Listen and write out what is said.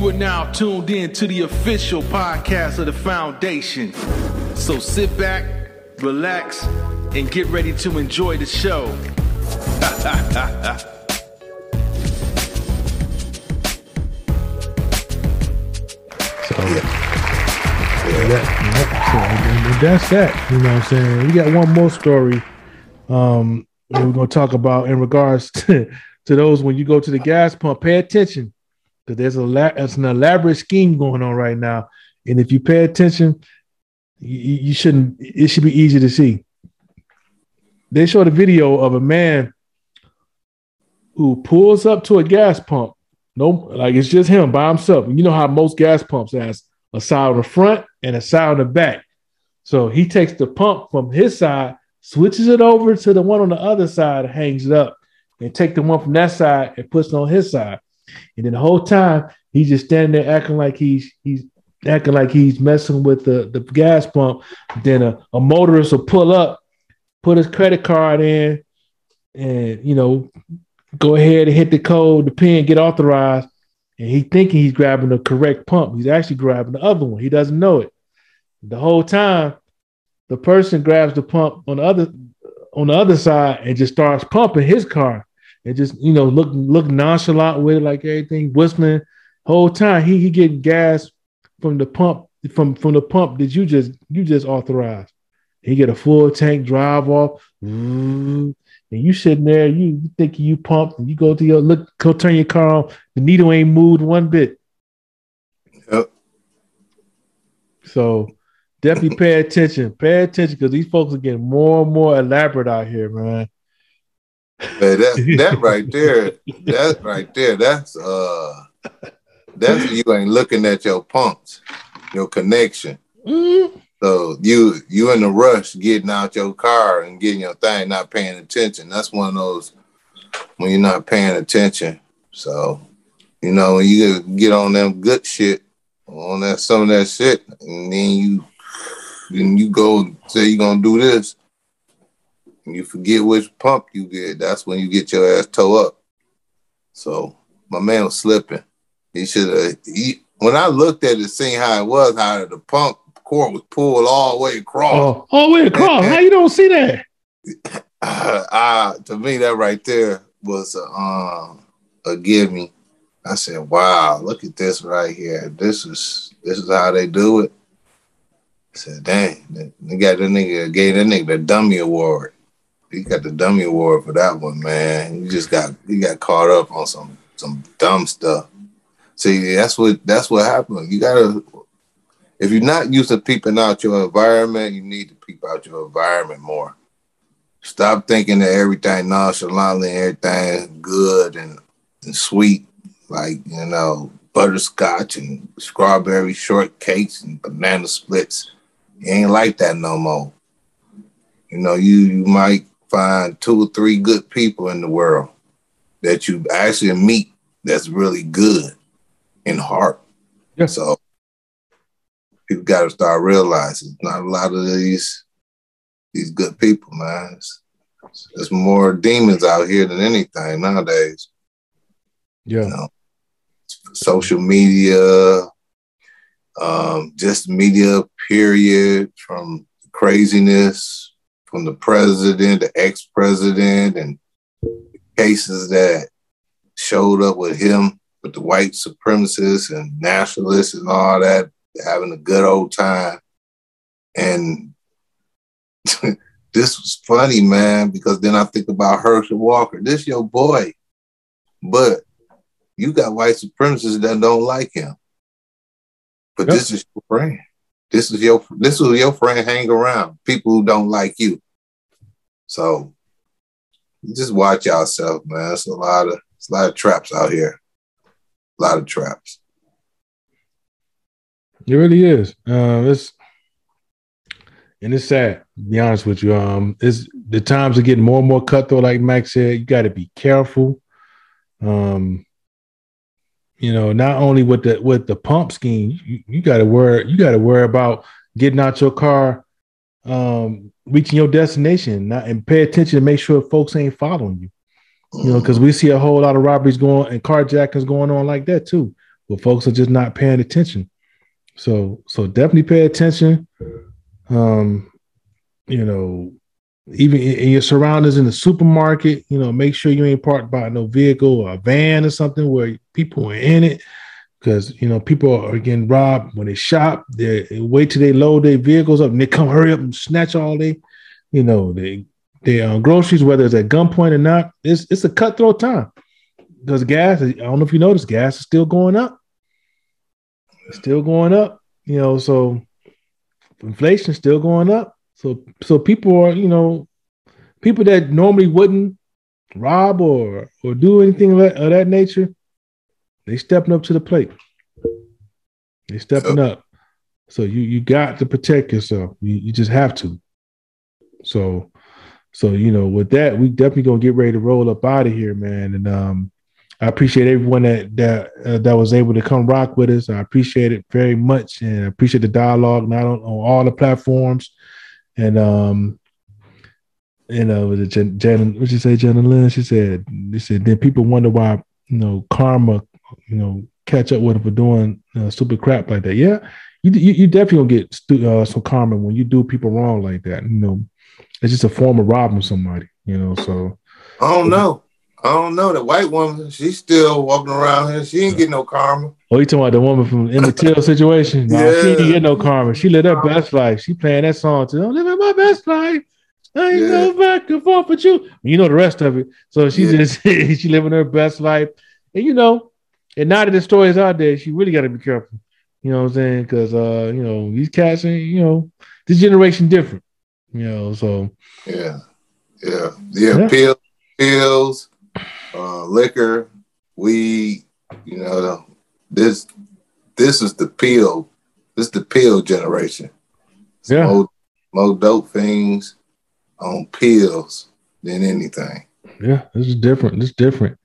You are now tuned in to the official podcast of the foundation. So sit back, relax, and get ready to enjoy the show. So, yeah. so, that's that. You know what I'm saying? We got one more story um, we're going to talk about in regards to, to those when you go to the gas pump. Pay attention because there's a la- there's an elaborate scheme going on right now. And if you pay attention, you, you shouldn't, it should be easy to see. They showed a video of a man who pulls up to a gas pump no, like it's just him by himself. You know how most gas pumps has a side on the front and a side on the back. So he takes the pump from his side, switches it over to the one on the other side, hangs it up, and take the one from that side and puts it on his side. And then the whole time he's just standing there acting like he's he's acting like he's messing with the, the gas pump. Then a, a motorist will pull up, put his credit card in, and you know, go ahead and hit the code, the pin, get authorized. And he thinking he's grabbing the correct pump. He's actually grabbing the other one. He doesn't know it. The whole time, the person grabs the pump on the other on the other side and just starts pumping his car and just you know look look nonchalant with it, like everything whistling. Whole time he he getting gas from the pump from from the pump that you just you just authorized. He get a full tank drive off. Mm, and you sitting there, you, you think you pumped, and you go to your look, go turn your car on, the needle ain't moved one bit. Yep. So definitely pay attention. Pay attention because these folks are getting more and more elaborate out here, man. Man, that that right there, that right there, that's uh that's you ain't looking at your pumps, your connection. Mhm. So you you in the rush getting out your car and getting your thing, not paying attention. That's one of those when you're not paying attention. So you know when you get on them good shit, on that some of that shit, and then you then you go say you're gonna do this, and you forget which pump you get. That's when you get your ass toe up. So my man was slipping. He should have. He, when I looked at it, seeing how it was, how the pump cord was pulled all the way across. Oh, oh, wait, across. How you don't see that? Uh, uh, to me, that right there was a, um, a give me. I said, "Wow, look at this right here. This is this is how they do it." I said, "Dang, they got that nigga gave that nigga the dummy award. He got the dummy award for that one, man. He just got he got caught up on some some dumb stuff. See, that's what that's what happened. You gotta if you're not used to peeping out your environment, you need to peep out your environment more. Stop thinking that everything nonchalantly, everything good and, and sweet, like you know, butterscotch and strawberry shortcakes and banana splits. It ain't like that no more. You know, you you might find two or three good people in the world that you actually meet that's really good in heart. Yeah. So people got to start realizing not a lot of these these good people, man. There's more demons out here than anything nowadays. Yeah. You know, social media, um, just media period, from craziness, from the president, the ex-president, and cases that showed up with him with the white supremacists and nationalists and all that, having a good old time. And this was funny, man, because then I think about Herschel Walker. This your boy, but you got white supremacists that don't like him. But Yep. this is your friend. This is your this is your friend hang around. People who don't like you. So just watch yourself, man. It's a lot of it's a lot of traps out here. A lot of traps. It really is. Um, it's and it's sad. To be honest with you, um, it's the times are getting more and more cutthroat. Like Max said, you got to be careful. Um, you know, not only with the with the pump scheme, you, you got to worry. You got to worry about getting out your car, um, reaching your destination, not, and pay attention to make sure folks ain't following you. You know, because we see a whole lot of robberies going and carjackings going on like that too. but folks are just not paying attention. So so definitely pay attention. Um, you know, even in, your surroundings in the supermarket, you know, make sure you ain't parked by no vehicle or a van or something where people are in it. Because you know people are getting robbed when they shop. They wait till they load their vehicles up and they come hurry up and snatch all they, you know, they they um, groceries, whether it's at gunpoint or not. It's it's a cutthroat time because gas. I don't know if you noticed, gas is still going up. It's still going up. You know, so inflation is still going up. So so people are, you know, people that normally wouldn't rob or or do anything of that, of that nature, they stepping up to the plate. They stepping yep. up. So you you got to protect yourself. You, you just have to. So so you know, with that, we definitely gonna get ready to roll up out of here, man. And um, I appreciate everyone that that uh, that was able to come rock with us. I appreciate it very much, and I appreciate the dialogue not on, on all the platforms. And um, you know, was it Jen, Jen what she say, Jenna Lynn? She said, they said, then people wonder why you know karma, you know, catch up with her for doing uh, stupid crap like that. Yeah, you you, you definitely gonna get stu- uh, some karma when you do people wrong like that. You know, it's just a form of robbing somebody. You know, so I don't know. I don't know. The white woman, she's still walking around here. She ain't getting no karma. Oh, you talking about the woman from in the Till situation? No, yeah. she didn't get no karma. She lived her best life. She playing that song too. I'm living my best life. I ain't yeah. go back and forth with you. You know the rest of it. So she yeah. just she living her best life. And you know, and now that the story is out there, she really got to be careful. You know what I'm saying? Because uh, you know, these cats ain't, you know, this generation different. You know, so yeah, yeah, yeah, yeah. pills, pills uh, liquor, weed. You know, this this is the pill. This is the pill generation. Yeah, more, more dope things on pills than anything. Yeah, this is different. This is different.